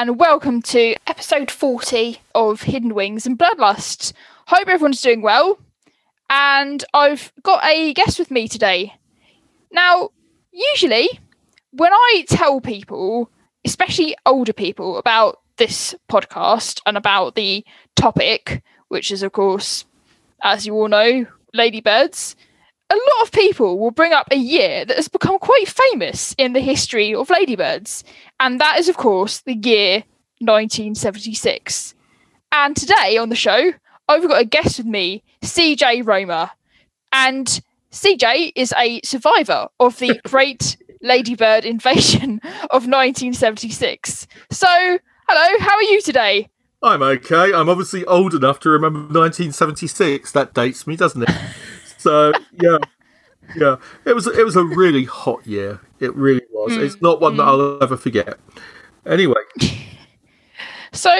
And welcome to episode 40 of Hidden Wings and Bloodlust. Hope everyone's doing well, and I've got a guest with me today. Now, usually, when I tell people, especially older people, about this podcast and about the topic, which is, of course, as you all know, ladybirds, a lot of people will bring up a year that has become quite famous in the history of ladybirds, and that is, of course, the year 1976. And today on the show, I've got a guest with me, CJ Romer. And CJ is a survivor of the great ladybird invasion of 1976. So, hello, how are you today? I'm okay. I'm obviously old enough to remember 1976. That dates me, doesn't it? So yeah, yeah. It was it was a really hot year. It really was. Mm. It's not one mm. that I'll ever forget. Anyway. So,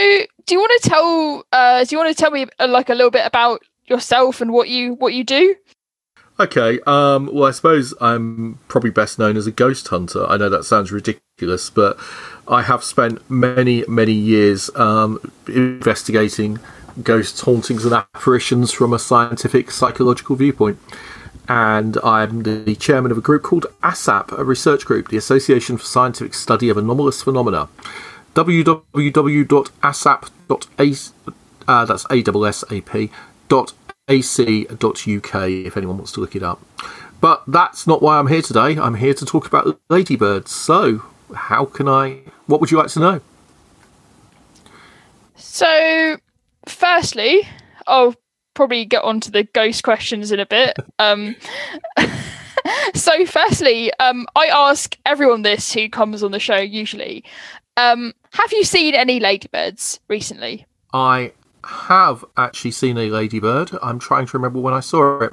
do you want to tell? Uh, do you want to tell me uh, like a little bit about yourself and what you what you do? Okay. Um, well, I suppose I'm probably best known as a ghost hunter. I know that sounds ridiculous, but I have spent many many years um, investigating ghosts, hauntings, and apparitions from a scientific psychological viewpoint. And I'm the chairman of a group called ASSAP, a research group, the Association for Scientific Study of Anomalous Phenomena. www.assap.ac uh, that's dot ac.uk if anyone wants to look it up. But that's not why I'm here today. I'm here to talk about ladybirds. So, how can I? What would you like to know? So, firstly, I'll probably get on to the ghost questions in a bit. Um, so, firstly, um, I ask everyone this who comes on the show usually um, Have you seen any ladybirds recently? I have actually seen a ladybird. I'm trying to remember when I saw it.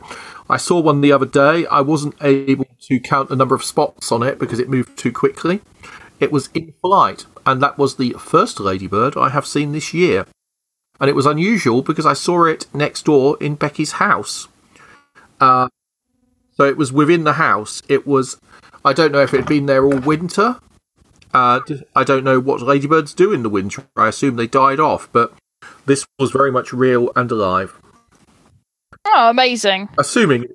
I saw one the other day. I wasn't able to count the number of spots on it because it moved too quickly. It was in flight, and that was the first ladybird I have seen this year and it was unusual because I saw it next door in Becky's house. Uh, so it was within the house. It was, I don't know if it had been there all winter. Uh, I don't know what ladybirds do in the winter. I assume they died off, but this was very much real and alive. Oh, amazing. Assuming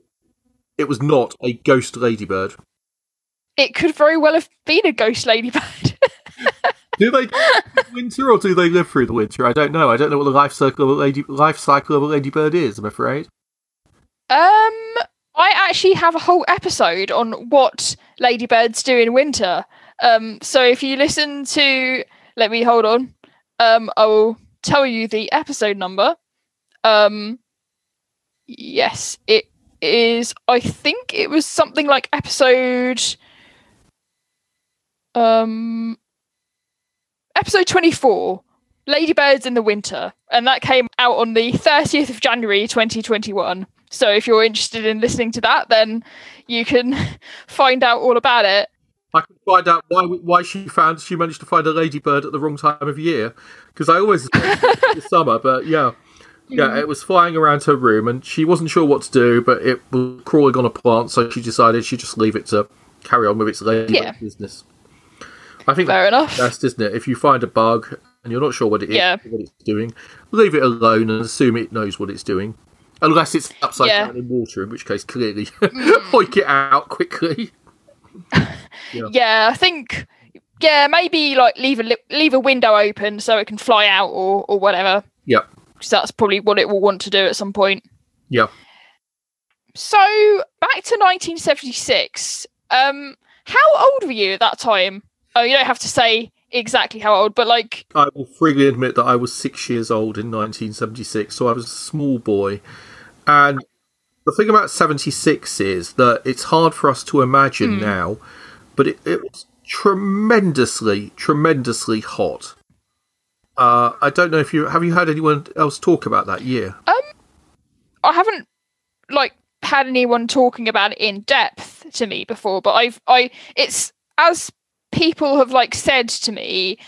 it was not a ghost ladybird. It could very well have been a ghost ladybird. do they winter or do they live through the winter? I don't know. I don't know what the life cycle of a lady life cycle of a ladybird is. I'm afraid. Um, I actually have a whole episode on what ladybirds do in winter. Um, so if you listen to, let me hold on. Um, I will tell you the episode number. Um, yes, it is. I think it was something like episode. Um, episode 24 Ladybirds in the Winter, and that came out on the 30th of January 2021. So if you're interested in listening to that, then you can find out all about it. I can find out why why she found she managed to find a ladybird at the wrong time of year because I always the summer, but yeah, yeah, mm. it was flying around her room and she wasn't sure what to do, but it was crawling on a plant, so she decided she'd just leave it to carry on with its ladybird yeah. business. I think fair enough. Best, isn't it? If you find a bug and you're not sure what it is, yeah. what it's doing, leave it alone and assume it knows what it's doing. Unless it's upside yeah. down in water, in which case clearly mm. hoik it out quickly. yeah. yeah, I think yeah, maybe like leave a leave a window open so it can fly out or or whatever. Yeah, because that's probably what it will want to do at some point. Yeah. So back to 1976. Um, how old were you at that time? Oh, you don't have to say exactly how old, but like. I will freely admit that I was six years old in 1976, so I was a small boy. And the thing about 76 is that it's hard for us to imagine mm. now, but it, it, was tremendously, tremendously hot. Uh, I don't know if you have you had anyone else talk about that year. Um, I haven't like had anyone talking about it in depth to me before, but I've I it's as people have like said to me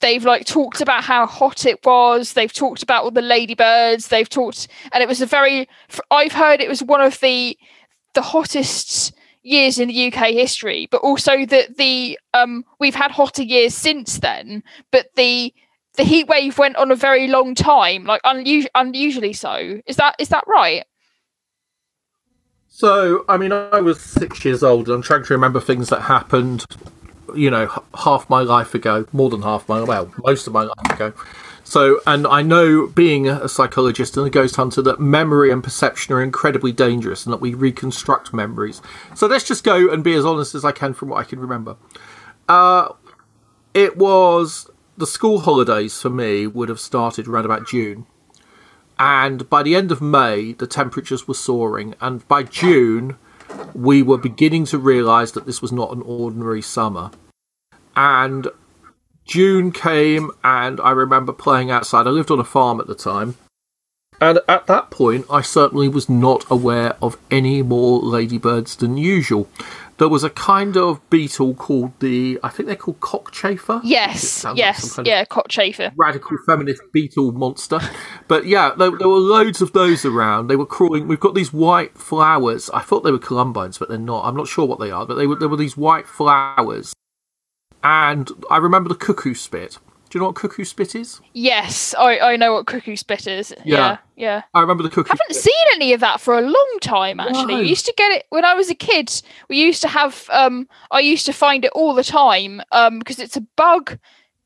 they've like talked about how hot it was they've talked about all the ladybirds they've talked and it was a very i've heard it was one of the the hottest years in the UK history, but also that the um we've had hotter years since then, but the the heat wave went on a very long time, like unusual, unusually so. Is that is that right? So, I mean, I was six years old. I'm trying to remember things that happened, you know, half my life ago, more than half my, well, most of my life ago. So, and I know being a psychologist and a ghost hunter that memory and perception are incredibly dangerous and that we reconstruct memories. So let's just go and be as honest as I can from what I can remember. Uh, it was the school holidays for me would have started around about June. And by the end of May, the temperatures were soaring. And by June, we were beginning to realise that this was not an ordinary summer. And June came, and I remember playing outside. I lived on a farm at the time. And at that point, I certainly was not aware of any more ladybirds than usual. There was a kind of beetle called the, I think they're called cockchafer. Yes, like yes, of yeah, cockchafer. radical feminist beetle monster. But yeah, there, there were loads of those around. They were crawling. We've got these white flowers. I thought they were columbines, but they're not. I'm not sure what they are, but they were. There were these white flowers, and I remember the cuckoo spit. Do you know what cuckoo spit is? Yes, I, I know what cuckoo spit is. Yeah. Yeah, yeah. I remember the cuckoo. I haven't spit. seen any of that for a long time actually No. we used to get it when i was a kid we used to have um i used to find it all the time um because it's a bug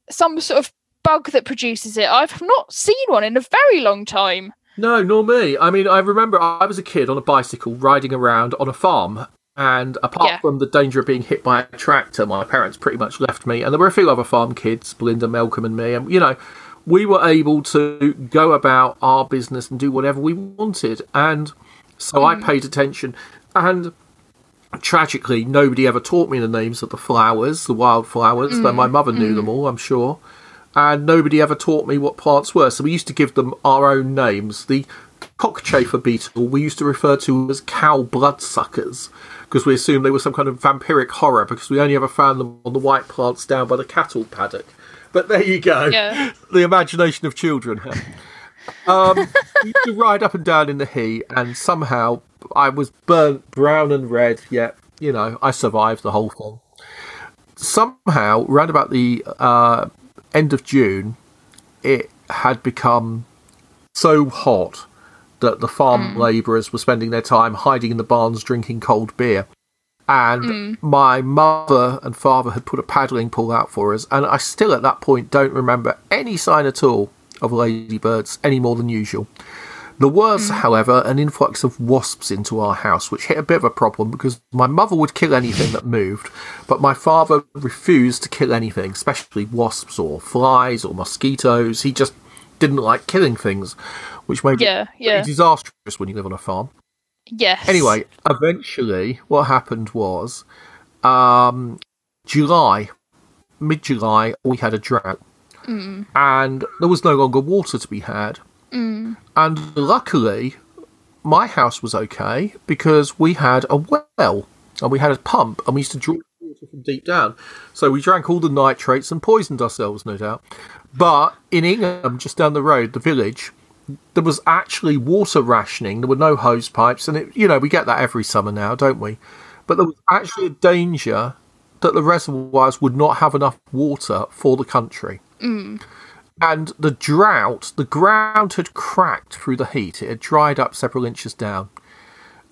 some sort of bug that produces it i've not seen one in a very long time No, nor me. I mean, I remember I was a kid on a bicycle riding around on a farm, and apart Yeah. from the danger of being hit by a tractor, my parents pretty much left me. And there were a few other farm kids, Belinda, Malcolm, and me. And, you know, we were able to go about our business and do whatever we wanted. And so I mm. paid attention. And tragically, nobody ever taught me the names of the flowers, the wildflowers, though my mm. mother knew mm. them all, I'm sure. And nobody ever taught me what plants were. So we used to give them our own names. The cockchafer beetle we used to refer to as cow bloodsuckers because we assumed they were some kind of vampiric horror because we only ever found them on the white plants down by the cattle paddock. But there you go. Yeah. The imagination of children. um, to ride up and down in the heat, and somehow I was burnt brown and red. Yet, you know, I survived the whole thing. Somehow, round about the uh, end of June, it had become so hot that the farm mm. labourers were spending their time hiding in the barns drinking cold beer. And mm. my mother and father had put a paddling pool out for us, and I still at that point don't remember any sign at all of ladybirds any more than usual. There was, mm. however, an influx of wasps into our house, which hit a bit of a problem because my mother would kill anything that moved, but my father refused to kill anything, especially wasps or flies or mosquitoes. He just didn't like killing things, which made Yeah, yeah. disastrous when you live on a farm. yes Anyway, eventually, what happened was, um, July, mid July, we had a drought, and there was no longer water to be had. And luckily, my house was okay because we had a well and we had a pump and we used to draw water from deep down. So we drank all the nitrates and poisoned ourselves, no doubt. But in Ingham, just down the road, the village, there was actually water rationing. There were no hose pipes, and it, you know we get that every summer now, don't we? But there was actually a danger that the reservoirs would not have enough water for the country. Mm. And the drought, the ground had cracked through the heat. It had dried up several inches down.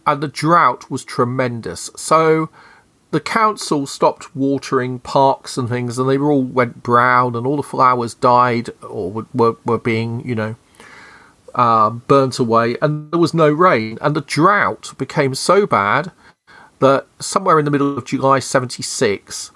And the drought was tremendous. So the council stopped watering parks and things, and they all went brown, and all the flowers died or were, were, were being, you know, uh, burnt away, and there was no rain. And the drought became so bad that somewhere in the middle of July 76,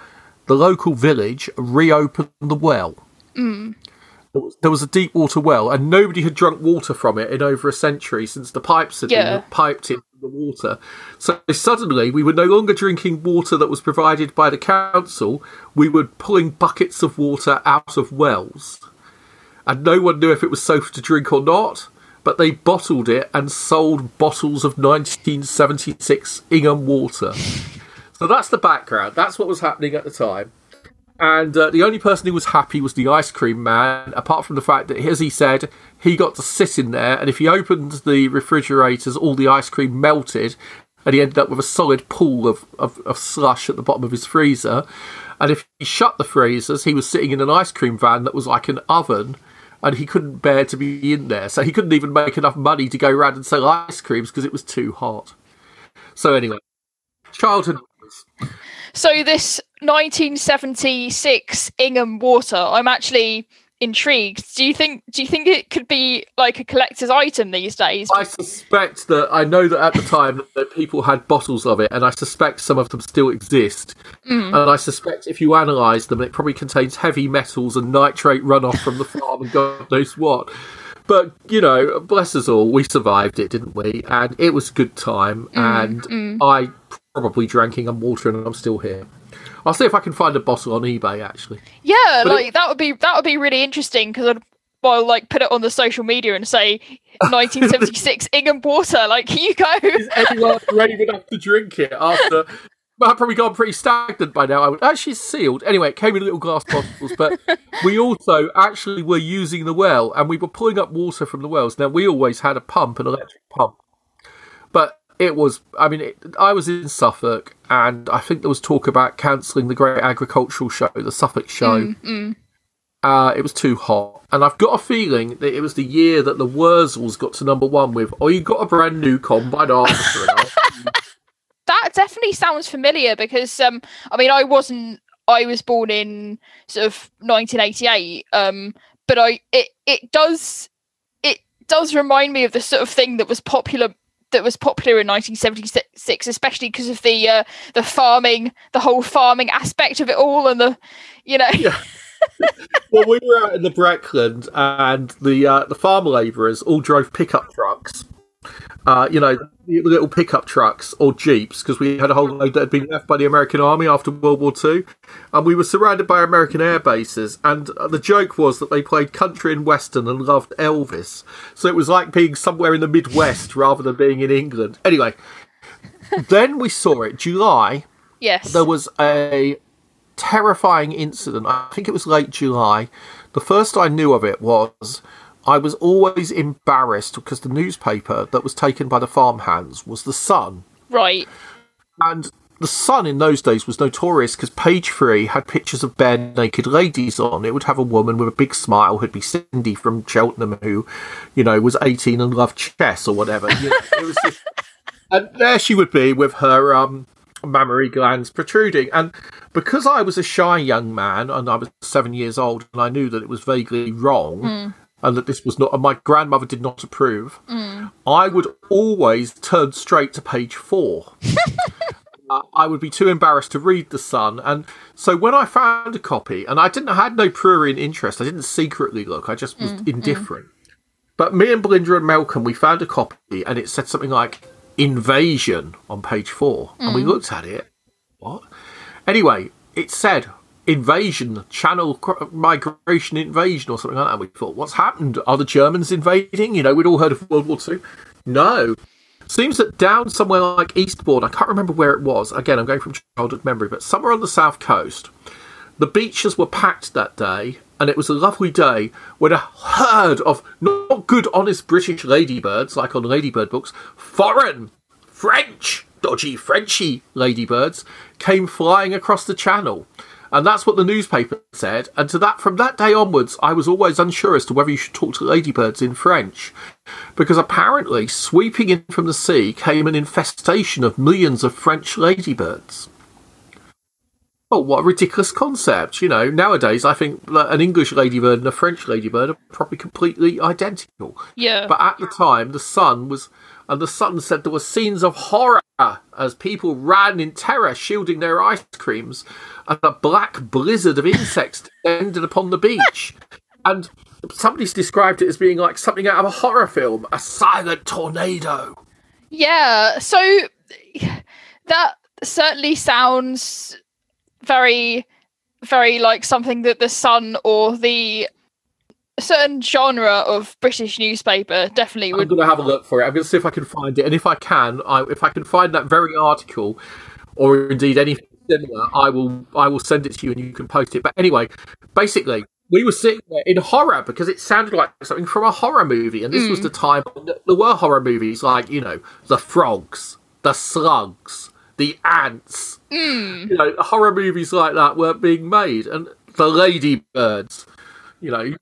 the local village reopened the well. There was- There was a deep water well, and nobody had drunk water from it in over a century since the pipes had Yeah. been piped in the water. So suddenly, we were no longer drinking water that was provided by the council. We were pulling buckets of water out of wells, and no one knew if it was safe to drink or not. But they bottled it and sold bottles of 1976 Ingham water. So that's the background. That's what was happening at the time. And uh, the only person who was happy was the ice cream man, apart from the fact that, as he said, he got to sit in there, and if he opened the refrigerators, all the ice cream melted, and he ended up with a solid pool of, of, of slush at the bottom of his freezer. And if he shut the freezers, he was sitting in an ice cream van that was like an oven, and he couldn't bear to be in there. So he couldn't even make enough money to go around and sell ice creams because it was too hot. So anyway, childhood. So this 1976 Ingham water, I'm actually intrigued. Do you think do you think it could be like a collector's item these days? I suspect that I know that at the time that people had bottles of it, and I suspect some of them still exist. Mm. And I suspect if you analyse them, it probably contains heavy metals and nitrate runoff from the farm and God knows what. But you know, bless us all, we survived it, didn't we? And it was a good time. and I probably drank Ingham water, and I'm still here. I'll see if I can find a bottle on eBay. Actually, Yeah, But it- like that would be that would be really interesting because I'd well like put it on the social media and say 1976 Ingham water. Like here you go. is anyone brave enough to drink it after? I've probably gone pretty stagnant by now. I would actually sealed. Anyway, it came in little glass bottles, but we also actually were using the well and we were pulling up water from the wells. Now we always had a pump, an electric pump, but it was. I mean, it, I was in Suffolk, and I think there was talk about cancelling the Great Agricultural Show, the Suffolk Show. Uh, it was too hot, and I've got a feeling that it was the year that the Wurzels got to number one with. Oh, you got a brand new combine harvester. all." that definitely sounds familiar because um I mean I wasn't I was born in sort of 1988 um but I it it does it does remind me of the sort of thing that was popular that was popular in 1976 especially because of the uh, the farming the whole farming aspect of it all and the you know Yeah. well, we were out in the Breckland, and the uh, the farm labourers all drove pickup trucks. Uh, you know, the little pickup trucks or jeeps, because we had a whole load that had been left by the American Army after World War Two, and we were surrounded by American air bases. And uh, the joke was that they played country and western and loved Elvis, so it was like being somewhere in the Midwest rather than being in England. Anyway, then we saw it July yes there was a terrifying incident. I think it was late July. The first I knew of it was I was always embarrassed because the newspaper that was taken by the farmhands was the Sun. right And the Sun in those days was notorious because page three had pictures of bare naked ladies on. It would have a woman with a big smile who'd be Cindy from Cheltenham who, you know, was 18 and loved chess or whatever. You know, it was just, and there she would be with her um, mammary glands protruding. And because I was a shy young man and I was seven years old and I knew that it was vaguely wrong and that this was not, and my grandmother did not approve, mm. I would always turn straight to page four. Uh, I would be too embarrassed to read The Sun. And so when I found a copy, and I didn't I had no prurient interest, I didn't secretly look, I just was mm, mm. indifferent. But me and Belinda and Malcolm, we found a copy, and it said something like invasion on page four. And we looked at it. What? Anyway, it said invasion, channel migration invasion, or something like that. And we thought, what's happened? Are the Germans invading? You know, we'd all heard of World War Two. No. Seems that down somewhere like Eastbourne, I can't remember where it was. Again, I'm going from childhood memory, but somewhere on the south coast, the beaches were packed that day, and it was a lovely day when a herd of not good, honest British ladybirds, like on ladybird books, foreign, French, dodgy Frenchy ladybirds came flying across the channel. And that's what the newspaper said. And to that, from that day onwards, I was always unsure as to whether you should talk to ladybirds in French, because apparently, sweeping in from the sea came an infestation of millions of French ladybirds. Oh, what a ridiculous concept! You know, nowadays I think that an English ladybird and a French ladybird are probably completely identical. yeah But at the time, the sun was, and the sun said there were scenes of horror as people ran in terror, shielding their ice creams, and a black blizzard of insects descended upon the beach. And somebody's described it as being like something out of a horror film, a silent tornado. Yeah, so that certainly sounds very, very like something that the Sun or the a certain genre of British newspaper definitely would. I'm going to have a look for it. I'm going to see if I can find it, and if I can, I, if I can find that very article, or indeed anything similar, I will I will send it to you and you can post it. But anyway, basically, we were sitting there in horror because it sounded like something from a horror movie, and this was mm. the time when there were horror movies like you know the Frogs, the slugs, the ants. Mm. You know, horror movies like that weren't being made, and the ladybirds. You know.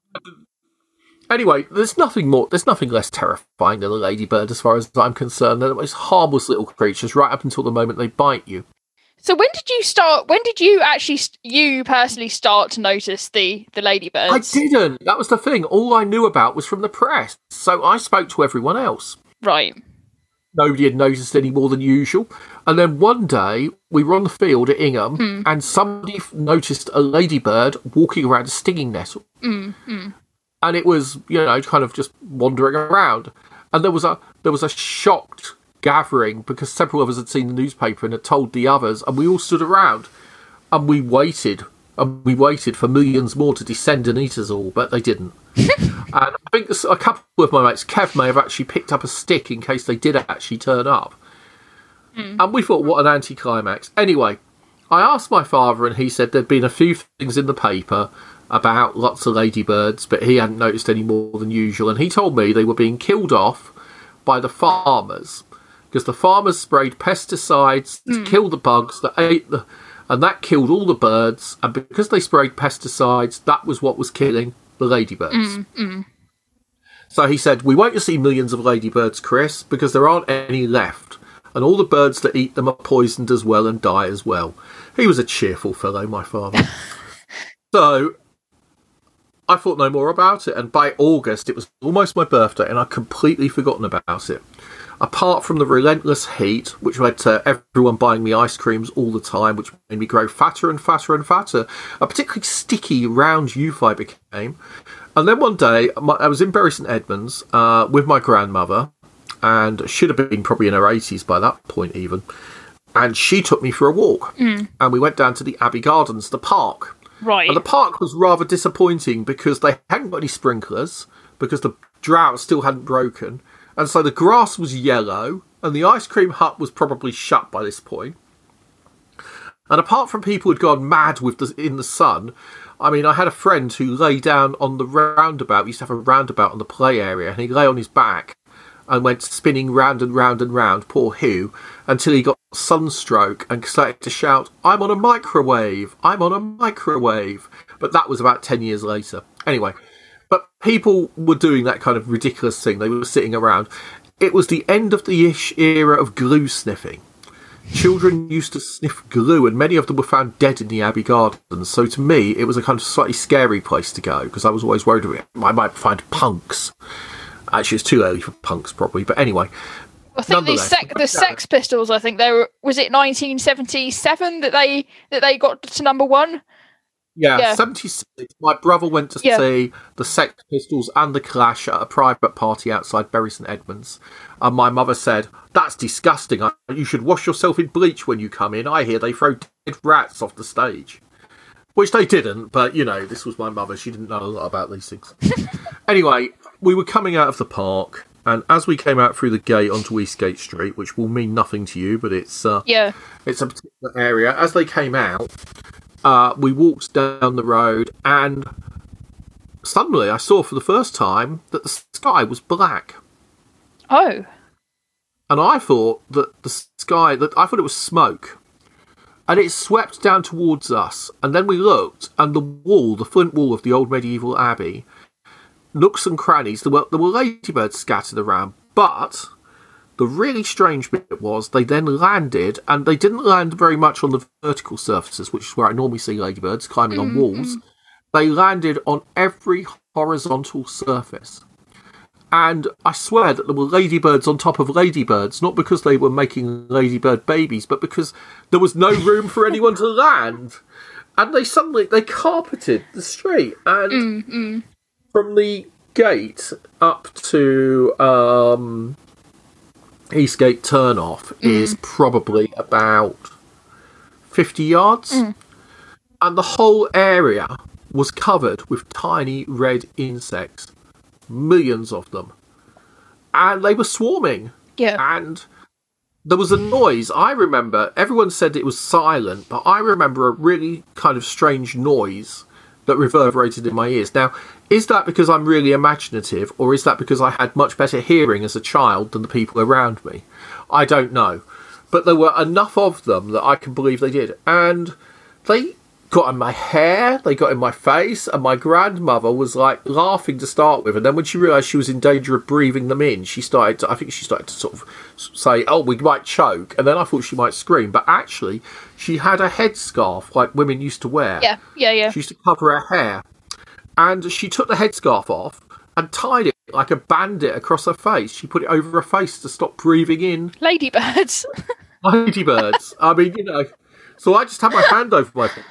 Anyway, there's nothing more. There's nothing less terrifying than a ladybird, as far as I'm concerned. They're the most harmless little creatures, right up until the moment they bite you. So when did you start? When did you actually, you personally, start to notice the the ladybirds? I didn't. That was the thing. All I knew about was from the press, so I spoke to everyone else. Right. nobody had noticed any more than usual. And then one day we were on the field at Ingham, hmm. and somebody noticed a ladybird walking around a stinging nettle, hmm, hmm. And it was you know kind of just wandering around. And there was a there was a shocked gathering because several of us had seen the newspaper and had told the others, and we all stood around and we waited and we waited for millions more to descend and eat us all, but they didn't. and I think a couple of my mates, Kev, may have actually picked up a stick in case they did actually turn up. Hmm. And we thought, what an anticlimax. Anyway, I asked my father, and he said there'd been a few things in the paper about lots of ladybirds, but he hadn't noticed any more than usual. And he told me they were being killed off by the farmers because the farmers sprayed pesticides to hmm. kill the bugs that ate the, and that killed all the birds. And because they sprayed pesticides, that was what was killing the ladybirds. Mm, mm. So he said, "We won't see millions of ladybirds, Chris, because there aren't any left, and all the birds that eat them are poisoned as well and die as well." He was a cheerful fellow, my father. so I thought no more about it, and by August it was almost my birthday, and I'd completely forgotten about it. Apart from the relentless heat, which led to everyone buying me ice creams all the time, which made me grow fatter and fatter and fatter, a particularly sticky, round youth I became. And then one day, my, I was in Bury St Edmunds uh, with my grandmother, and should have been probably in her 80s by that point, even. And she took me for a walk, and we went down to the Abbey Gardens, the park. Right. And the park was rather disappointing because they hadn't got any sprinklers because the drought still hadn't broken, and so the grass was yellow, and the ice cream hut was probably shut by this point. And apart from people who'd gone mad with the in the sun, I mean, I had a friend who lay down on the roundabout. We used to have a roundabout on the play area, and he lay on his back and went spinning round and round and round, poor Hugh, until he got sunstroke and started to shout, I'm on a microwave! I'm on a microwave! But that was about 10 years later. Anyway, but people were doing that kind of ridiculous thing. They were sitting around. It was the end of the ish era of glue sniffing. Children used to sniff glue, and many of them were found dead in the Abbey Gardens. So to me, it was a kind of slightly scary place to go because I was always worried I might find punks. Actually, it's too early for punks, probably. But anyway, I think the, sec- the Sex Pistols. I think they were. Was it 1977 that they that they got to number one? yeah, Yeah. 76. My brother went to Yeah. see the Sex Pistols and the Clash at a private party outside Bury St Edmunds. And my mother said, That's disgusting. You should wash yourself in bleach when you come in. I hear they throw dead rats off the stage. Which they didn't, but you know, this was my mother. She didn't know a lot about these things. anyway, we were coming out of the park, and as we came out through the gate onto Eastgate Street, which will mean nothing to you, but it's uh, Yeah. it's a particular area. As they came out, uh, we walked down the road, and suddenly I saw for the first time that the sky was black. Oh. And I thought that the sky, that I thought it was smoke. And it swept down towards us. And then we looked, and the wall, the flint wall of the old medieval abbey, nooks and crannies, there were, there were ladybirds scattered around. But the really strange bit was they then landed, and they didn't land very much on the vertical surfaces, which is where I normally see ladybirds climbing on mm-hmm, walls. Mm-hmm. They landed on every horizontal surface. And I swear that there were ladybirds on top of ladybirds, not because they were making ladybird babies, but because there was no room for anyone to land. And they suddenly they carpeted the street, and mm, mm. From the gate up to um, Eastgate turnoff is probably about fifty yards, and the whole area was covered with tiny red insects millions of them. And they were swarming. Yeah. And there was a noise. I remember, everyone said it was silent, but I remember a really kind of strange noise that reverberated in my ears. Now, is that because I'm really imaginative, or is that because I had much better hearing as a child than the people around me? I don't know. but there were enough of them that I can believe they did. And they got in my hair, they got in my face, and my grandmother was like laughing to start with. And then when she realised she was in danger of breathing them in, she started to, I think she started to sort of say, Oh, we might choke. And then I thought she might scream. But actually, she had a headscarf like women used to wear. Yeah, yeah, yeah. She used to cover her hair. And she took the headscarf off and tied it like a bandit across her face. She put it over her face to stop breathing in Ladybirds. ladybirds. I mean, you know. So I just had my hand over my face.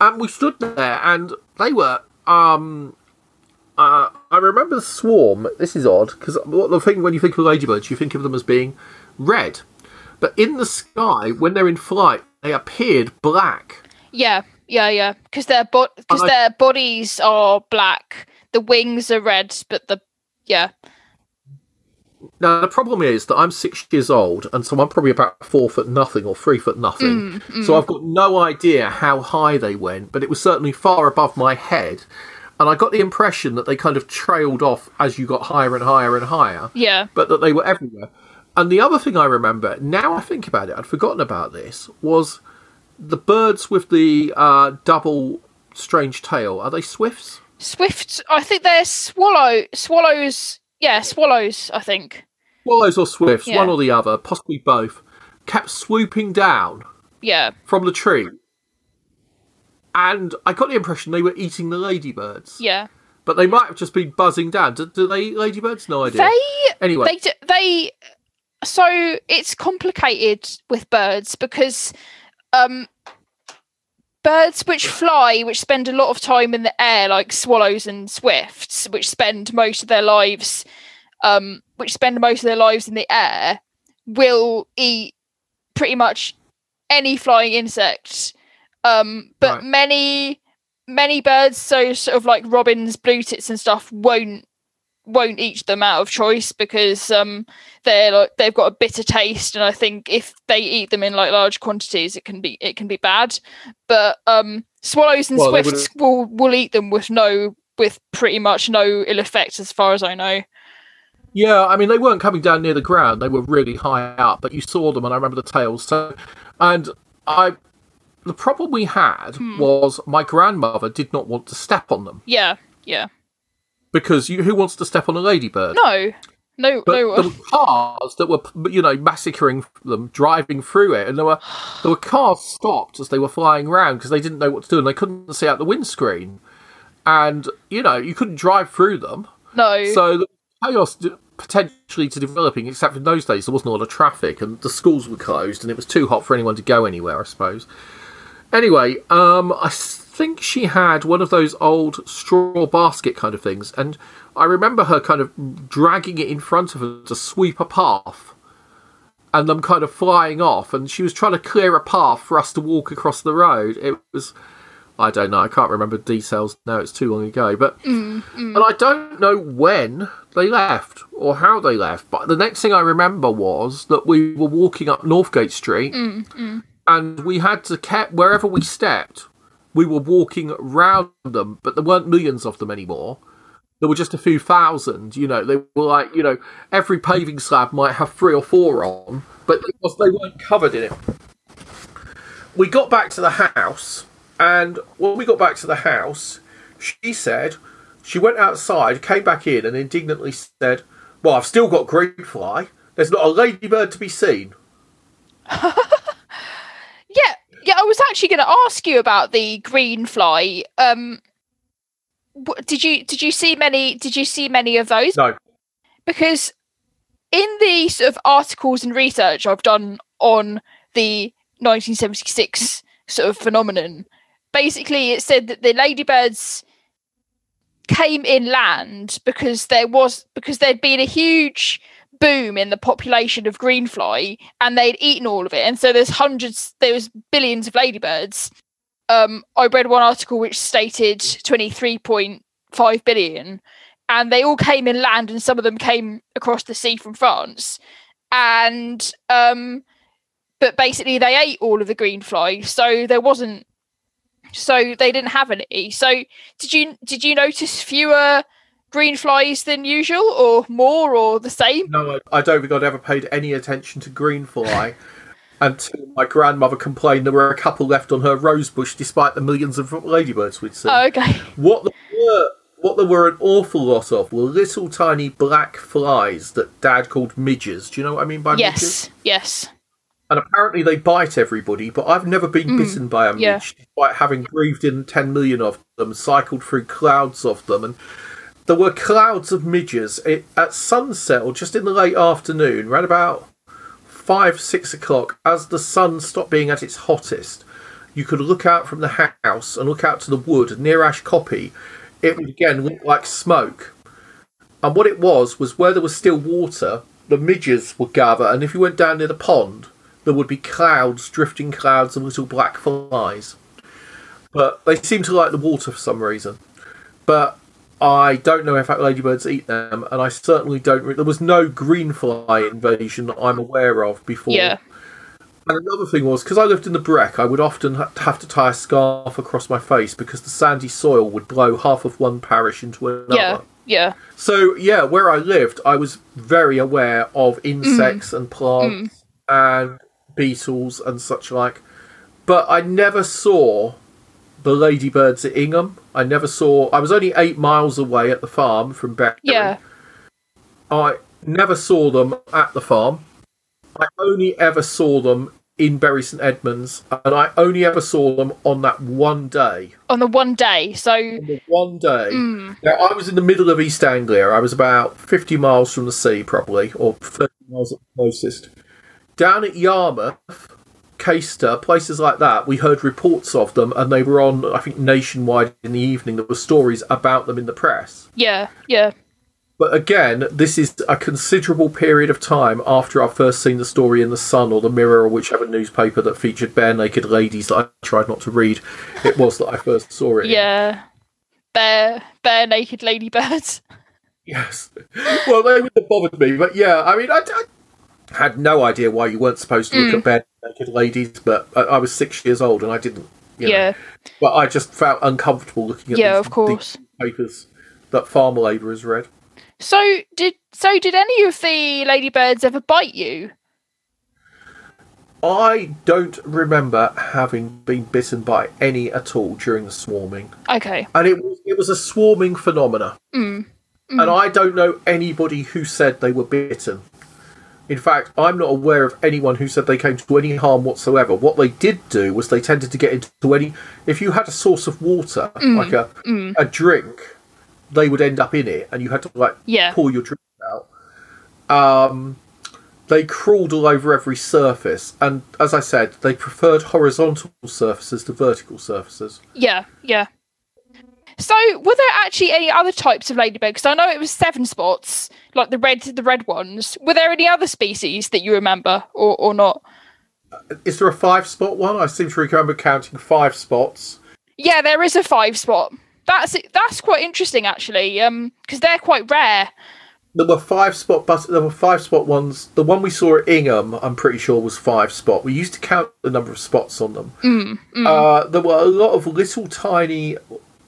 And we stood there, and they were. um uh, I remember the swarm. This is odd because the thing when you think of ladybirds, you think of them as being red, but in the sky when they're in flight, they appeared black. yeah, yeah, yeah. Because their bo- oh, cause I- their bodies are black. The wings are red, but the yeah, Now the problem is that I'm six years old, and so I'm probably about four foot nothing or three foot nothing. Mm, mm. So I've got no idea how high they went, but it was certainly far above my head. And I got the impression that they kind of trailed off as you got higher and higher and higher, yeah, but that they were everywhere. And the other thing I remember, now I think about it, I'd forgotten about this, was the birds with the uh, double strange tail. Are they swifts? Swifts. I think they're swallow swallows. Yeah, swallows. I think. Swallows or swifts, Yeah. one or the other, possibly both, kept swooping down Yeah, from the tree. And I got the impression they were eating the ladybirds. yeah. But they might have just been buzzing down. Do, do they eat ladybirds? No idea. They anyway, they they so it's complicated with birds because um birds which fly which spend a lot of time in the air like swallows and swifts which spend most of their lives um which spend most of their lives in the air will eat pretty much any flying insect um but Right. many many birds so sort of like robins blue tits and stuff won't won't eat them out of choice because um they're like they've got a bitter taste and I think if they eat them in like large quantities it can be it can be bad but um swallows and Well, swifts will will eat them with no with pretty much no ill effect as far as I know yeah, I mean, they weren't coming down near the ground. They were really high up, but you saw them, and I remember the tails. So, and I, the problem we had Hmm. was my grandmother did not want to step on them yeah yeah because you, who wants to step on a ladybird? no no But no there were cars that were, you know, massacring them, driving through it, and there were there were cars stopped as they were flying around because they didn't know what to do and they couldn't see out the windscreen, and you know you couldn't drive through them, no so the chaos potentially to developing. Except in those days there wasn't a lot of traffic and the schools were closed and it was too hot for anyone to go anywhere, I suppose. Anyway, um, I think she had one of those old straw basket kind of things, and I remember her kind of dragging it in front of her to sweep a path, and them kind of flying off, and she was trying to clear a path for us to walk across the road. It was, I don't know, I can't remember details now. It's too long ago, but mm, mm. and I don't know when they left or how they left. But the next thing I remember was that we were walking up Northgate Street mm, and we had to keep wherever we stepped we were walking round them but there weren't millions of them anymore. There were just a few thousand you know they were like you know every paving slab might have three or four on but they weren't covered in it. We got back to the house and when we got back to the house she said she went outside came back in and indignantly said well i've still got greenfly there's not a ladybird to be seen. Yeah, yeah. I was actually going to ask you about the green fly. Um, did you did you see many? Did you see many of those? no Because in the sort of articles and research I've done on the 1976 sort of phenomenon, basically it said that the ladybirds came inland because there was because there'd been a huge boom in the population of greenfly and they'd eaten all of it. And so there's hundreds there was billions of ladybirds. Um i read one article which stated 23.5 billion and they all came inland and some of them came across the sea from france. And um but basically they ate all of the greenfly so there wasn't so they didn't have any. So did you did you notice fewer green flies than usual, or more, or the same? No, I, I don't think I'd ever paid any attention to green fly. until my grandmother complained there were a couple left on her rose bush, despite the millions of ladybirds we'd seen. Oh, okay. What there were, what there were an awful lot of were little tiny black flies that Dad called midges. Do you know what I mean by midges? Yes, yes. And apparently they bite everybody, but I've never been mm, bitten by a midge, yeah. despite having breathed in 10 million of them, cycled through clouds of them. And there were clouds of midges it, at sunset or just in the late afternoon, around about 5, 6 o'clock, as the sun stopped being at its hottest. You could look out from the house and look out to the wood near Ash Copy. It would again look like smoke. And what it was, was where there was still water, the midges would gather, and if you went down near the pond, there would be clouds, drifting clouds of little black flies. But they seem to like the water for some reason. But I don't know if ladybirds eat them, and I certainly don't. Re- there was no green fly invasion that I'm aware of before. Yeah. And another thing was because I lived in the Breck, I would often ha- have to tie a scarf across my face because the sandy soil would blow half of one parish into another. Yeah, yeah. So yeah, where I lived, I was very aware of insects mm. and plants mm. and beetles and such like, but I never saw the ladybirds at Ingham. I never saw. I was only eight miles away at the farm from Beck. Yeah. I never saw them at the farm. I only ever saw them in Bury St Edmunds, and I only ever saw them on that one day. On the one day. So The one day. Mm. Now, I was in the middle of East Anglia. I was about 50 miles from the sea, probably, or 30 miles at the closest. Down at Yarmouth, Caister, places like that, we heard reports of them, and they were on, I think, nationwide in the evening. There were stories about them in the press. yeah, yeah. But again, this is a considerable period of time after I've first seen the story in the Sun or the Mirror or whichever newspaper that featured bare naked ladies that I tried not to read. It was that I first saw it. in. Yeah. Bare bare naked ladybirds. Yes. Well, they would have bothered me, but yeah, I mean, I, I had no idea why you weren't supposed to look Mm. at bare naked ladies, but I, I was six years old and I didn't. You know. Yeah. But I just felt uncomfortable looking at Yeah, these, of course. papers that farmer labourers read. So did so did any of the ladybirds ever bite you? I don't remember having been bitten by any at all during the swarming, Okay. and it was it was a swarming phenomena. Mm. And I don't know anybody who said they were bitten. In fact, I'm not aware of anyone who said they came to any harm whatsoever. What they did do was they tended to get into any. If you had a source of water, like a a drink, they would end up in it, and you had to like Yeah. pour your drink out. Um, they crawled all over every surface, and as I said, they preferred horizontal surfaces to vertical surfaces. Yeah, yeah. So, were there actually any other types of? Because I know it was seven spots, like the red, the red ones. Were there any other species that you remember, or or not? Is there a five spot one? I seem to remember counting five spots. Yeah, there is a five spot. That's that's quite interesting actually, um, because they're quite rare. There were five spot bus. There were five spot ones. The one we saw at Ingham, I'm pretty sure, was five spot. We used to count the number of spots on them. Mm, Uh, there were a lot of little tiny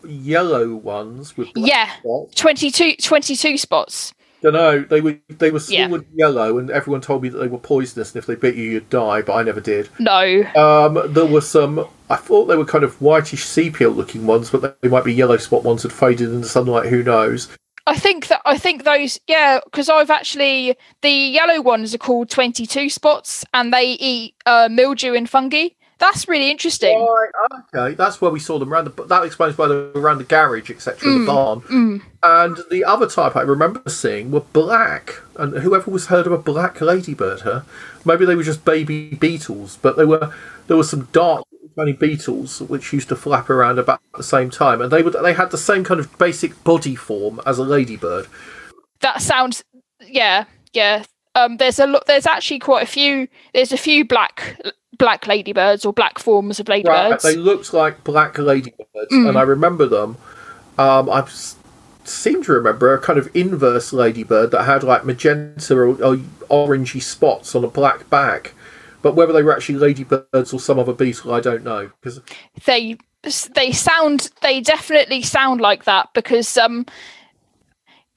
yellow ones with Yeah. spots. 22, 22 spots. Don't know. They were they were small Yeah. and yellow, and everyone told me that they were poisonous, and if they bit you, you'd die. But I never did. No. Um, there were some. I thought they were kind of whitish sepia looking ones, but they might be yellow spot ones that faded in the sunlight. Who knows? I think that I think those yeah because I've actually the yellow ones are called twenty two spots and they eat uh, mildew and fungi. That's really interesting. Right, okay, that's where we saw them around the. That explains why they were around the garage, etc., the barn. Mm. And the other type I remember seeing were black. And whoever was heard of a black ladybird, huh? Maybe they were just baby beetles, but they were there were some dark tiny beetles which used to flap around about the same time, and they would they had the same kind of basic body form as a ladybird. That sounds yeah yeah. Um, there's a lot. There's actually quite a few. There's a few black black ladybirds or black forms of Right, ladybirds. they looked like black ladybirds, Mm. and I remember them. Um, I seem to remember a kind of inverse ladybird that had like magenta or, or orangey spots on a black back. But whether they were actually ladybirds or some other beetle, I don't know. Because they they sound they definitely sound like that because um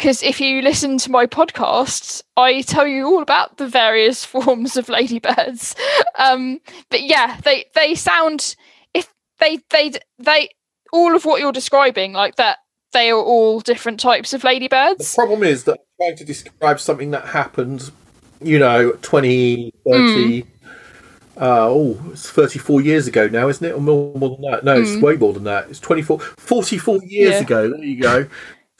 because if you listen to my podcasts, I tell you all about the various forms of ladybirds. Um, but yeah, they they sound if they they they all of what you're describing like that they are all different types of ladybirds. The problem is that I'm trying to describe something that happened, you know, 20, 30, uh, oh, it's 34 years ago now, isn't it? Or more, more than that? No, it's way more than that. It's 24, 44 years Yeah. ago. There you go.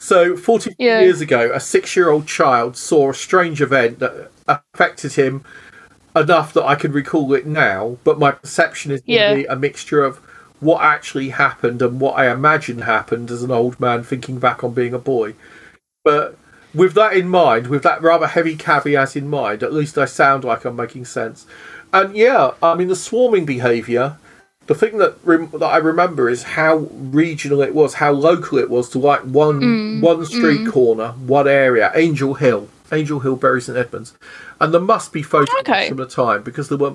So, 40 Yeah. years ago, a six year old child saw a strange event that affected him enough that I can recall it now, but my perception is Yeah. to a mixture of what actually happened and what I imagine happened as an old man thinking back on being a boy. But with that in mind, with that rather heavy caveat in mind, at least I sound like I'm making sense. And yeah, I mean the swarming behaviour. The thing that rem- that I remember is how regional it was, how local it was to like one mm, one street mm. corner, one area, Angel Hill, Angel Hill, Bury St Edmunds, and there must be photographs Okay. from the time because there were,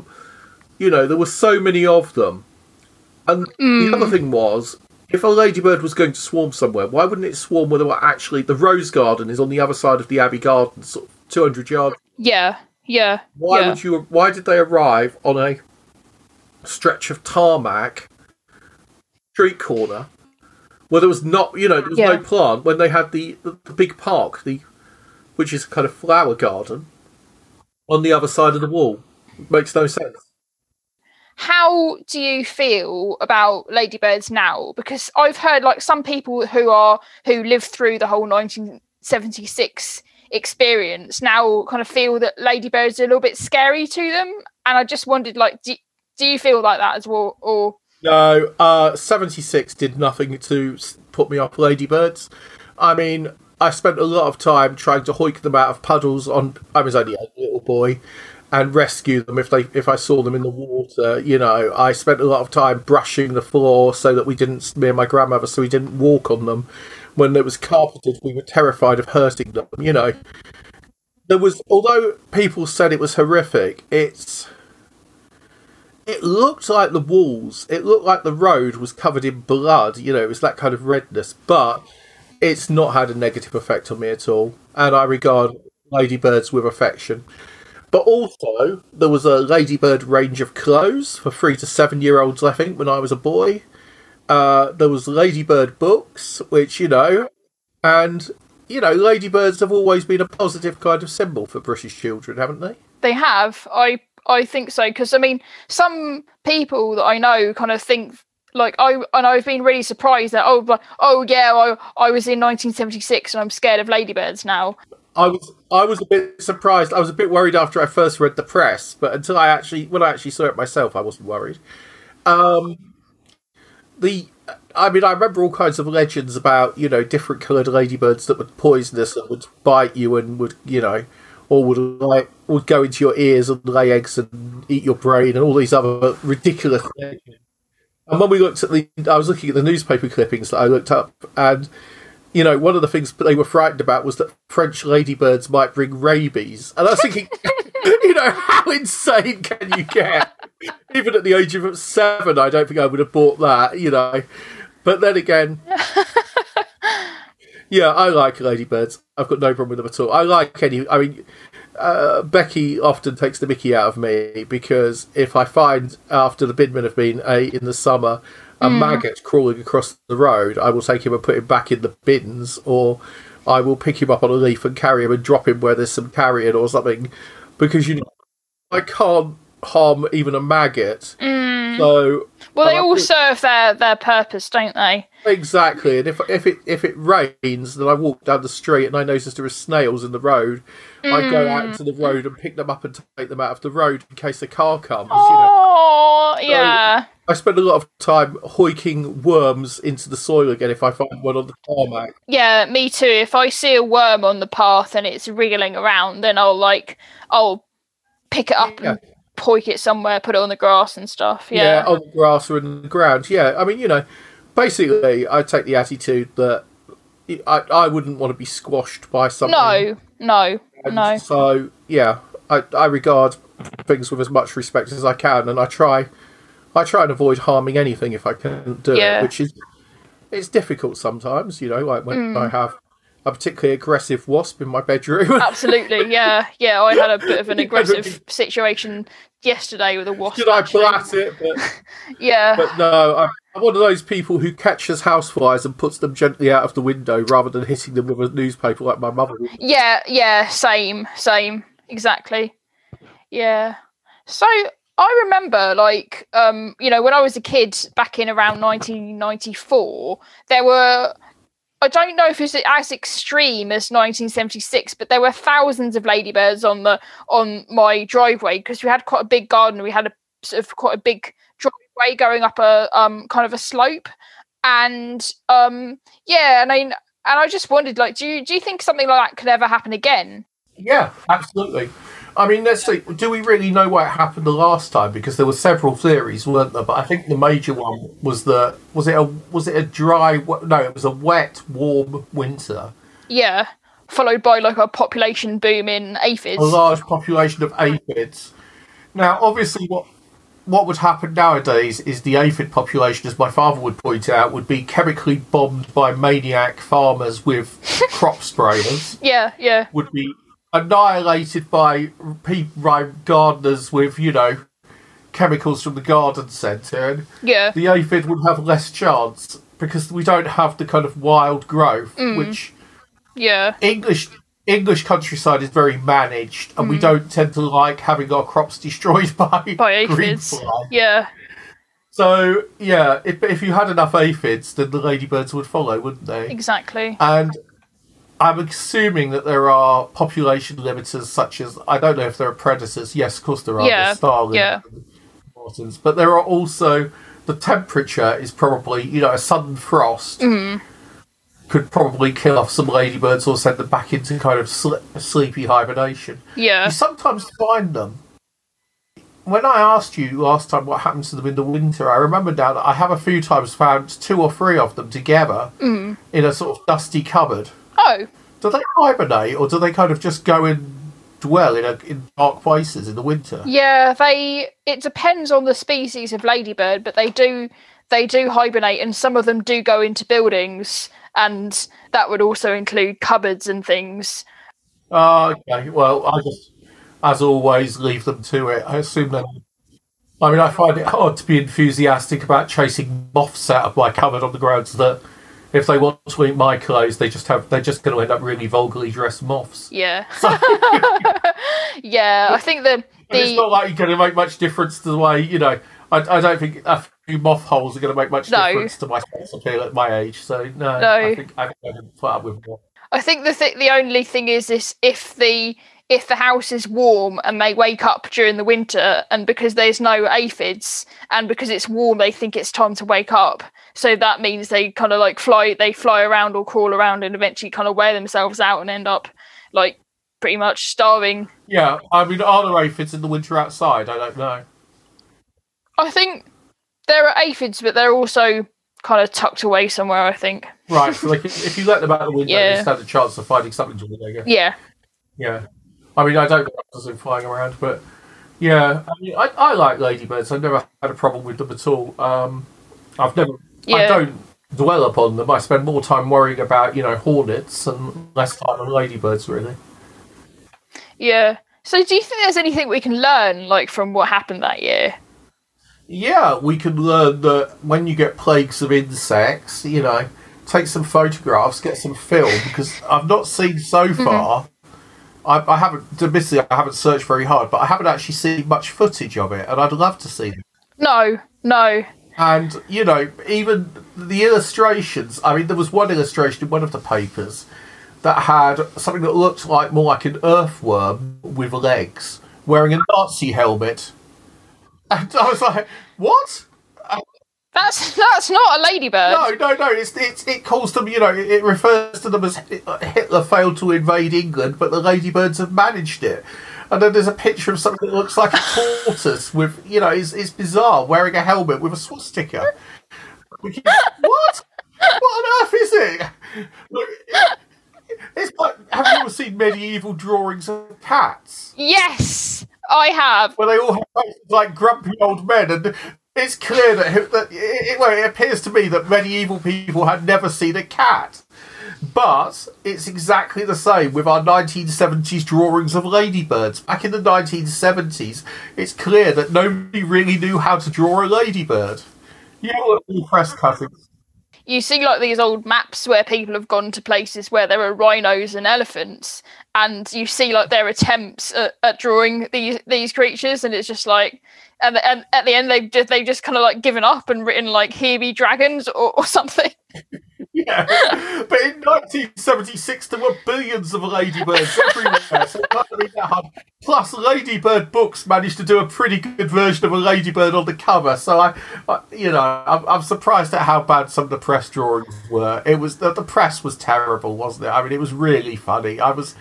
you know, there were so many of them. And the mm. other thing was, if a ladybird was going to swarm somewhere, why wouldn't it swarm where there were actually the rose garden is on the other side of the Abbey Gardens, sort of two hundred yards. Yeah, yeah, Why yeah. would you? Why did they arrive on a stretch of tarmac street corner where there was not, you know, there was Yeah. no plant when they had the, the the big park, the which is a kind of flower garden on the other side of the wall? Makes no sense. how do you feel about ladybirds now because i've heard like some people who are who lived through the whole 1976 experience now kind of feel that ladybirds are a little bit scary to them and i just wondered like do, do you feel like that as well or No, uh, 76 did nothing to put me off ladybirds. I mean, I spent a lot of time trying to hoik them out of puddles on. I was only a little boy, and rescue them if they if I saw them in the water. You know, I spent a lot of time brushing the floor so that we didn't. Me and my grandmother, so we didn't walk on them. When it was carpeted, we were terrified of hurting them. You know, there was although people said it was horrific, it's it looked like the walls, it looked like the road was covered in blood. You know, it was that kind of redness, but it's not had a negative effect on me at all. And I regard ladybirds with affection. But also, there was a ladybird range of clothes for three to seven year olds, I think, when I was a boy. Uh, there was ladybird books, which, you know, and, you know, ladybirds have always been a positive kind of symbol for British children, haven't they? they have i i think so because i mean some people that i know kind of think like I and I've been really surprised that oh but oh yeah I, I was in 1976 and I'm scared of ladybirds now I was I was a bit surprised. I was a bit worried after I first read the press, but until I actually when I actually saw it myself, I wasn't worried. Um, the I mean, I remember all kinds of legends about you know different coloured ladybirds that were poisonous and would bite you and would you know, or would like would go into your ears and lay eggs and eat your brain and all these other ridiculous legends. And when we looked at the, I was looking at the newspaper clippings that I looked up, and you know, one of the things they were frightened about was that French ladybirds might bring rabies. And I was thinking, you know, how insane can you get? Even at the age of seven, I don't think I would have bought that, you know. But then again, yeah, I like ladybirds. I've got no problem with them at all. I like any. I mean, uh, Becky often takes the Mickey out of me because if I find after the binmen have been a in the summer a hmm. maggot crawling across the road, I will take him and put him back in the bins, or I will pick him up on a leaf and carry him and drop him where there's some carrion or something, because you hmm. know I can't harm even a maggot. Hmm. So well they all serve their their purpose don't they Exactly, and if if it if it rains, then I walk down the street and I notice there are snails in the road. I go out mm. into the road and pick them up and take them out of the road in case a car comes. You know, oh yeah I spend a lot of time hoiking worms into the soil again if I find one on the tarmac. yeah me too if I see a worm on the path and it's wriggling around then I'll like I'll pick it up Yeah. and poike it somewhere put it on the grass and stuff yeah, on the grass or in the ground. Yeah, I mean, you know, basically, I take the attitude that I I wouldn't want to be squashed by something. no no And no So yeah, I I regard things with as much respect as I can, and I try I try and avoid harming anything if I can do Yeah. it, which is it's difficult sometimes. You know, like when Mm. I have a particularly aggressive wasp in my bedroom. Absolutely, yeah, yeah. I had a bit of an aggressive situation yesterday with a wasp. Did I blat it? But, Yeah, but no, I'm, I'm one of those people who catches houseflies and puts them gently out of the window rather than hitting them with a newspaper like my mother. would. yeah, yeah. Same, same, exactly. Yeah. So I remember, like, um, you know, when I was a kid back in around 1994, there were. I don't know if it's as extreme as 1976, but there were thousands of ladybirds on the on my driveway because we had quite a big garden. We had a sort of quite a big driveway going up a um kind of a slope, and um yeah, and I and I just wondered, like, do you do you think something like that could ever happen again? Yeah, absolutely. I mean, let's see. Do we really know what happened the last time? Because there were several theories, weren't there? But I think the major one was the was it a was it a dry? No, it was a wet, warm winter. Yeah, followed by like a population boom in aphids. a large population of aphids. Now, obviously, what what would happen nowadays is the aphid population, as my father would point out, would be chemically bombed by maniac farmers with crop sprayers. Yeah, yeah, Would be annihilated by pe- by gardeners with you know chemicals from the garden centre. And yeah, the aphid would have less chance because we don't have the kind of wild growth Mm. which yeah, English English countryside is very managed, and Mm. we don't tend to like having our crops destroyed by, by aphids. Yeah, So yeah, if if you had enough aphids, then the ladybirds would follow, wouldn't they? exactly. And I'm assuming that there are population limiters, such as I don't know if there are predators. Yes, of course there are. Yeah, There's starlings yeah. but there are also the temperature is probably you know a sudden frost. Mm-hmm. Could probably kill off some ladybirds or send them back into kind of sl- sleepy hibernation. Yeah, You sometimes find them. When I asked you last time what happens to them in the winter, I remember now that I have a few times found two or three of them together Mm. in a sort of dusty cupboard. Oh, Do they hibernate, or do they kind of just go and dwell in a, in dark places in the winter? yeah. They. It depends on the species of ladybird, but they do. They do hibernate, and some of them do go into buildings, and that would also include cupboards and things. Oh, okay. Well, I just, as always, leave them to it. I assume they. I mean, I find it hard to be enthusiastic about chasing moths out of my cupboard on the grounds that if they want to eat my clothes, they just have they're just going to end up really vulgarly dressed moths. Yeah, yeah. I think the And it's the not like you're going to make much difference to the way you know. I, I don't think a few moth holes are going to make much No. difference to my sex appeal at my age. So no, No. I think I can put up with more. I think the th- the only thing is is if the if the house is warm and they wake up during the winter and because there's no aphids and because it's warm they think it's time to wake up so that means they kind of like fly they fly around or crawl around and eventually kind of wear themselves out and end up like pretty much starving Yeah, I mean, are there aphids in the winter outside? I don't know. i think there are aphids but they're also kind of tucked away somewhere i think Right, so like if, you let them out the window, Yeah. you stand a chance of finding something to do. Yeah Yeah, I mean, I don't know if them flying around, but yeah, I mean, I, I like ladybirds. I've never had a problem with them at all. Um, I've never, I don't dwell upon them. I spend more time worrying about you know hornets and less time on ladybirds. Really. yeah so do you think there's anything we can learn like from what happened that year Yeah, we can learn that when you get plagues of insects, you know, take some photographs, get some film, because I've not seen so far. I, I haven't, admittedly, I haven't searched very hard, but I haven't actually seen much footage of it, and I'd love to see it. no no And, you know, even the illustrations, I mean, there was one illustration in one of the papers that had something that looked like more like an earthworm with legs, wearing a Nazi helmet. And I was like, what? That's that's not a ladybird. No, no, no. It's, it's it calls them. You know, it, it refers to them as uh, Hitler failed to invade England, but the ladybirds have managed it. And then there's a picture of something that looks like a tortoise with, you know, it's, it's bizarre, wearing a helmet with a swastika. Keep- what? What on earth is it? It's like, have you ever seen medieval drawings of cats? Yes, I have. where they all have faces like grumpy old men, and it's clear that, that it, well, it appears to me that medieval people had never seen a cat. But it's exactly the same with our 1970s drawings of ladybirds. Back in the 1970s, it's clear that nobody really knew how to draw a ladybird. You look at press cuttings. You see, like these old maps where people have gone to places where there are rhinos and elephants, and you see like their attempts at, at drawing these these creatures, and it's just like, and, and at the end they've just they've just kind of like given up and written like "Here be dragons" or, or something. Yeah, but in 1976 there were billions of ladybirds everywhere, so. Plus, Ladybird Books managed to do a pretty good version of a ladybird on the cover. So I, I you know, I'm, I'm surprised at how bad some of the press drawings were. It was the, the press was terrible, wasn't it? I mean, it was really funny. I was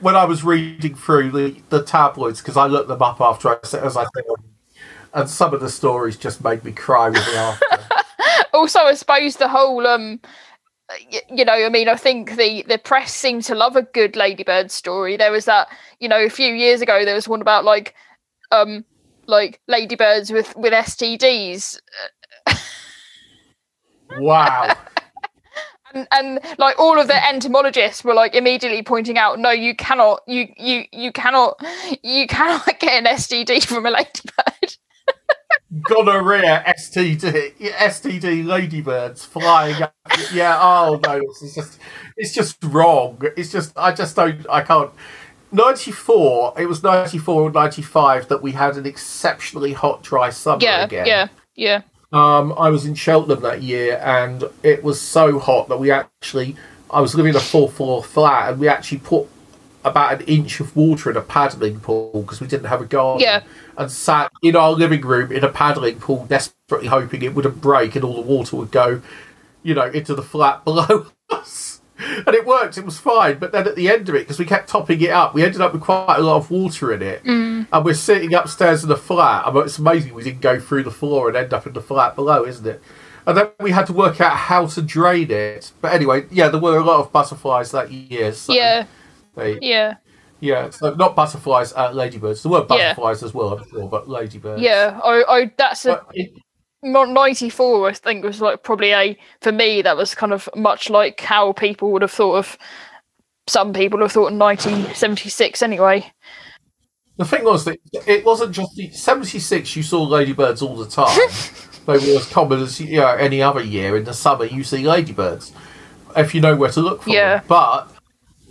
when I was reading through the, the tabloids because I looked them up after I said as I said, and some of the stories just made me cry with laughter. also, I suppose the whole um you know, I mean, I think the the press seemed to love a good Ladybird story. There was that, you know, a few years ago there was one about like um like ladybirds with with STDs wow. and, and like all of the entomologists were like immediately pointing out no you cannot you you you cannot you cannot get an STD from a ladybird. Gonorrhea, STD, STD ladybirds flying. Up. Yeah, oh no, it's just, it's just wrong. It's just, I just don't, I can't. 94, it was 94 or 95 that we had an exceptionally hot, dry summer Yeah, again. yeah, yeah. Um, I was in Cheltenham that year, and it was so hot that we actually, I was living in a four floor flat, and we actually put about an inch of water in a paddling pool because we didn't have a garden. Yeah. And sat in our living room in a paddling pool, desperately hoping it wouldn't break and all the water would go, you know, into the flat below us. And it worked, it was fine. But then at the end of it, because we kept topping it up, we ended up with quite a lot of water in it. Mm. And we're sitting upstairs in the flat. I mean, it's amazing we didn't go through the floor and end up in the flat below, isn't it? And then we had to work out how to drain it. But anyway, yeah, there were a lot of butterflies that year. So Yeah, they- yeah, yeah, so not butterflies, uh, ladybirds. There were Yeah. butterflies as well, I'm sure, but ladybirds. yeah. I, I that's a But ninety four. I think was like probably a for me that was kind of much like how people would have thought of. Some people have thought in nineteen seventy six anyway. the thing was that it wasn't just the 76 you saw ladybirds all the time. they were as common as you know, any other year. In the summer, you see ladybirds if you know where to look for Yeah. them. But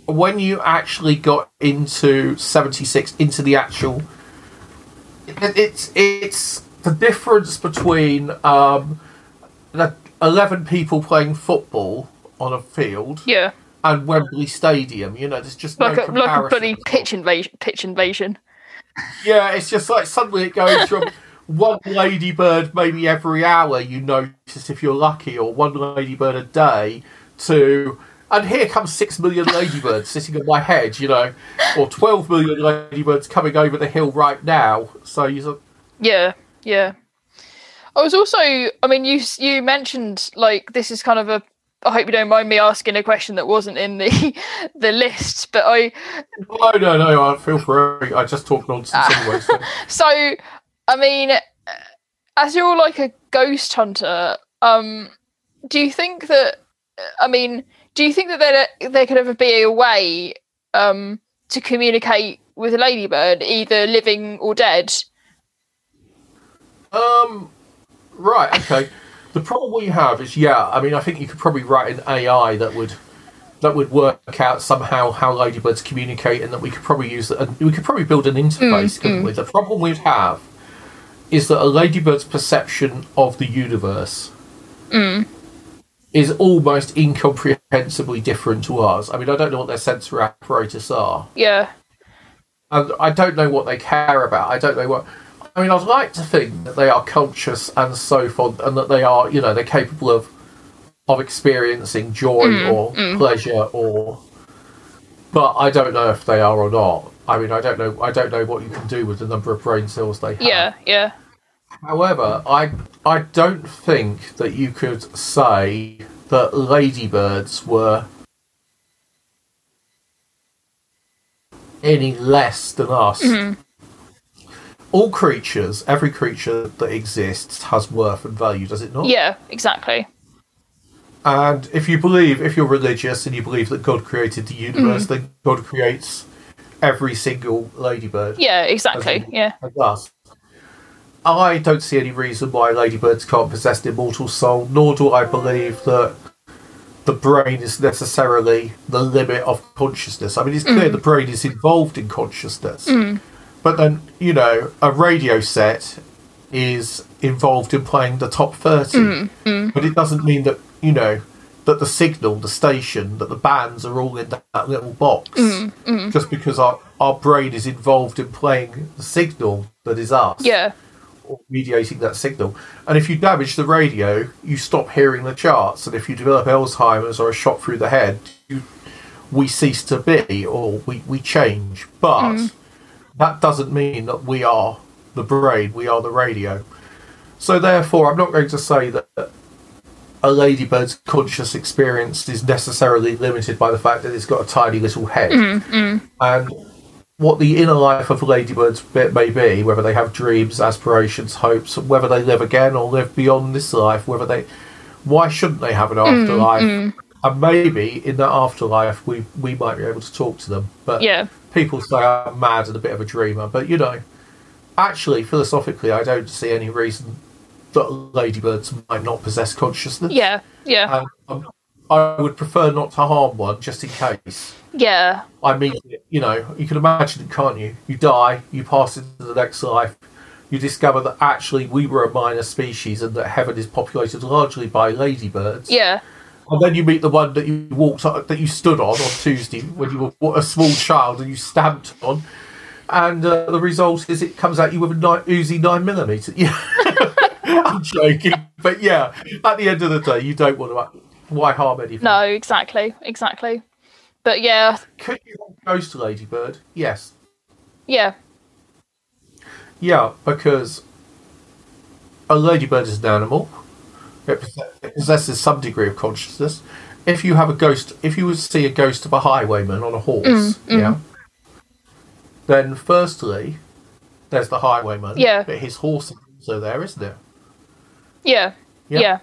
when you actually got into 76, into the actual. It, it's, it's the difference between um, the 11 people playing football on a field Yeah, and Wembley Stadium. You know, there's just like no a like a bloody pitch invasion. Pitch invasion. Yeah, it's just like suddenly it goes from one ladybird maybe every hour you notice if you're lucky, or one ladybird a day, to and here comes six million ladybirds sitting on my head, you know, or twelve million ladybirds coming over the hill right now. So you sort Yeah, yeah. I was also, I mean, you you mentioned like this is kind of a. I hope you don't mind me asking a question that wasn't in the the list, but I no, no, no, I feel free. I just talk nonsense anyway. So. so I mean, uh, as you're like a ghost hunter, um, do you think that? I mean, do you think that there there could ever be a way um to communicate with a ladybird, either living or dead? Um, right, okay. The problem we have is, yeah, I mean, I think you could probably write an AI that would that would work out somehow how ladybirds communicate, and that we could probably use and we could probably build an interface, couldn't we? The problem we'd have is that a ladybird's perception of the universe is almost incomprehensibly different to ours. I mean, I don't know what their sensory apparatus are Yeah, and I don't know what they care about. I don't know what. I mean, I'd like to think that they are conscious and so forth, and that they are, you know, they're capable of of experiencing joy mm, or mm. pleasure or. But I don't know if they are or not. I mean, I don't know. I don't know what you can do with the number of brain cells they have. yeah, yeah. However, I I don't think that you could say that ladybirds were any less than us. Mm-hmm. All creatures, every creature that exists has worth and value, does it not? Yeah, exactly. And if you believe, if you're religious and you believe that God created the mm-hmm. universe, then God creates every single ladybird. Yeah, exactly. in- Yeah. us. I don't see any reason why ladybirds can't possess an immortal soul, nor do I believe that the brain is necessarily the limit of consciousness. I mean, it's clear mm. the brain is involved in consciousness, mm. but then, you know, a radio set is involved in playing the top 30, mm, but it doesn't mean that, you know, that the signal, the station, that the bands are all in that, that little box. Just because our, our brain is involved in playing the signal that is us. Yeah. Or mediating that signal. And if you damage the radio, you stop hearing the charts. And if you develop Alzheimer's or a shot through the head, you, we cease to be or we, we change. But mm. that doesn't mean that we are the brain, we are the radio. So therefore, I'm not going to say that a ladybird's conscious experience is necessarily limited by the fact that it's got a tiny little head. Mm, mm. And what the inner life of ladybirds bit may be, whether they have dreams, aspirations, hopes, whether they live again or live beyond this life, whether they, why shouldn't they have an afterlife? And maybe in that afterlife, we we might be able to talk to them. But Yeah. people say I'm mad and a bit of a dreamer. But you know, actually, philosophically, I don't see any reason that ladybirds might not possess consciousness. Yeah. Yeah. And um, I would prefer not to harm one just in case. Yeah. I mean, you know, you can imagine it, can't you? You die, you pass into the next life, you discover that actually we were a minor species and that heaven is populated largely by ladybirds. Yeah. And then you meet the one that you walked on, that you stood on on Tuesday when you were a small child and you stamped on. And uh, the result is it comes at you with a nine, Uzi 9 millimeter. Yeah. I'm joking. But yeah, at the end of the day, you don't want to. Why harm anything? No, exactly. Exactly. But yeah. Could you have a ghost ladybird? Yes. Yeah. Yeah, because a ladybird is an animal. It possesses some degree of consciousness. If you have a ghost, if you would see a ghost of a highwayman on a horse, yeah, then firstly, there's the highwayman. Yeah. But his horse is also there, isn't it? Yeah. Yeah. Yeah.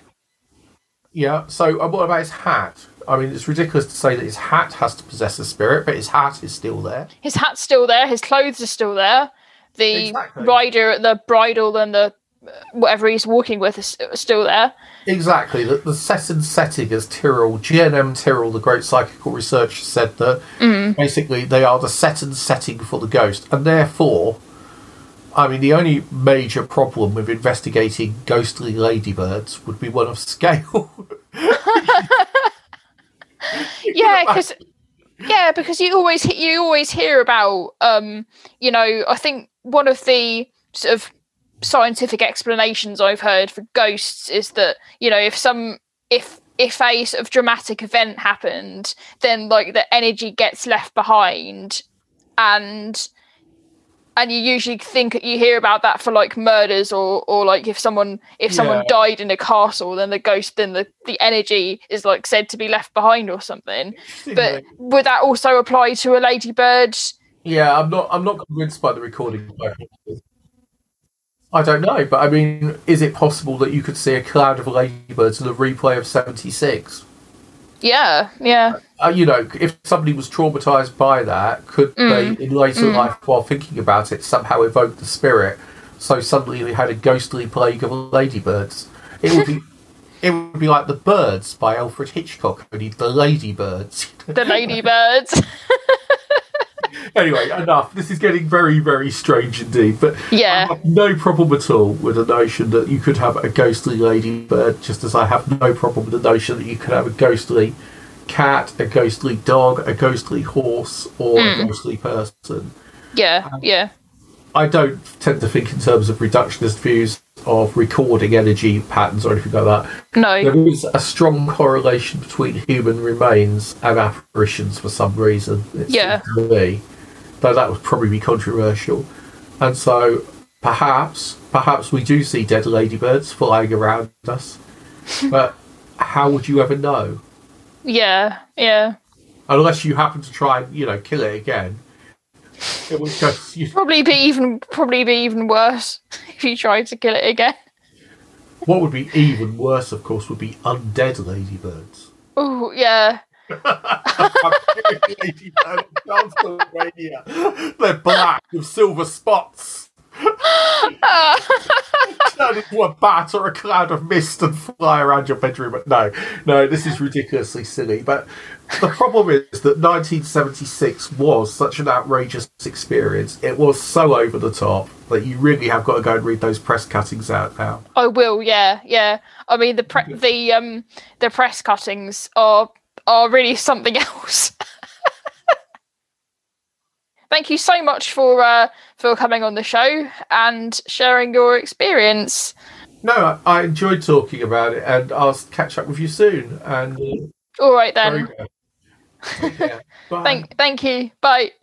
Yeah. So, uh, what about his hat? I mean, it's ridiculous to say that his hat has to possess a spirit, but his hat is still there. His hat's still there. His clothes are still there. The Exactly. rider, the bridle, and the uh, whatever he's walking with is is still there. Exactly. The, the set and setting as Tyrrell, GNM Tyrrell, the great psychical researcher, said that basically they are the set and setting for the ghost. And therefore, I mean, the only major problem with investigating ghostly ladybirds would be one of scale. yeah, because yeah, because you always you always hear about um, you know, I think one of the sort of scientific explanations I've heard for ghosts is that you know if some if if a sort of dramatic event happened, then like the energy gets left behind, and and you usually think you hear about that for like murders or or like if someone if someone Yeah. died in a castle then the ghost then the the energy is like said to be left behind or something but would that also apply to a ladybird yeah, I'm not. I'm not convinced by the recording. I don't know, but I mean, is it possible that you could see a cloud of ladybirds in the replay of '76? yeah yeah uh, you know, if somebody was traumatized by that, could Mm. they, in later life, while thinking about it, somehow evoke the spirit? So suddenly they had a ghostly plague of ladybirds. It would be, it would be like the Birds by Alfred Hitchcock, only the ladybirds. the ladybirds anyway, enough. This is getting very, very strange indeed. But I yeah have no problem at all with the notion that you could have a ghostly ladybird, just as I have no problem with the notion that you could have a ghostly cat, a ghostly dog, a ghostly horse, or a hmm. ghostly person. yeah um, yeah I don't tend to think in terms of reductionist views of recording energy patterns or anything like that. no There is a strong correlation between human remains and apparitions for some reason. Yeah. to me, though that would probably be controversial. And so, perhaps, perhaps we do see dead ladybirds flying around us. but how would you ever know? Yeah yeah Unless you happen to try and you know kill it again. it would case, you, probably be even probably be even worse if you tried to kill it again what would be even worse, of course, would be undead ladybirds. Oh yeah. Ladybird. They're black with silver spots. Turn into a bat or a cloud of mist and fly around your bedroom. No, no, this is ridiculously silly. But the problem is that 1976 was such an outrageous experience. It was so over the top that you really have got to go and read those press cuttings out now. I will. Yeah, yeah. I mean the pre- the um the press cuttings are are really something else. Thank you so much for uh, for coming on the show and sharing your experience. No, I, I enjoyed talking about it, and I'll catch up with you soon. And uh, All right then. good. Take care. Bye. Thank thank you. Bye.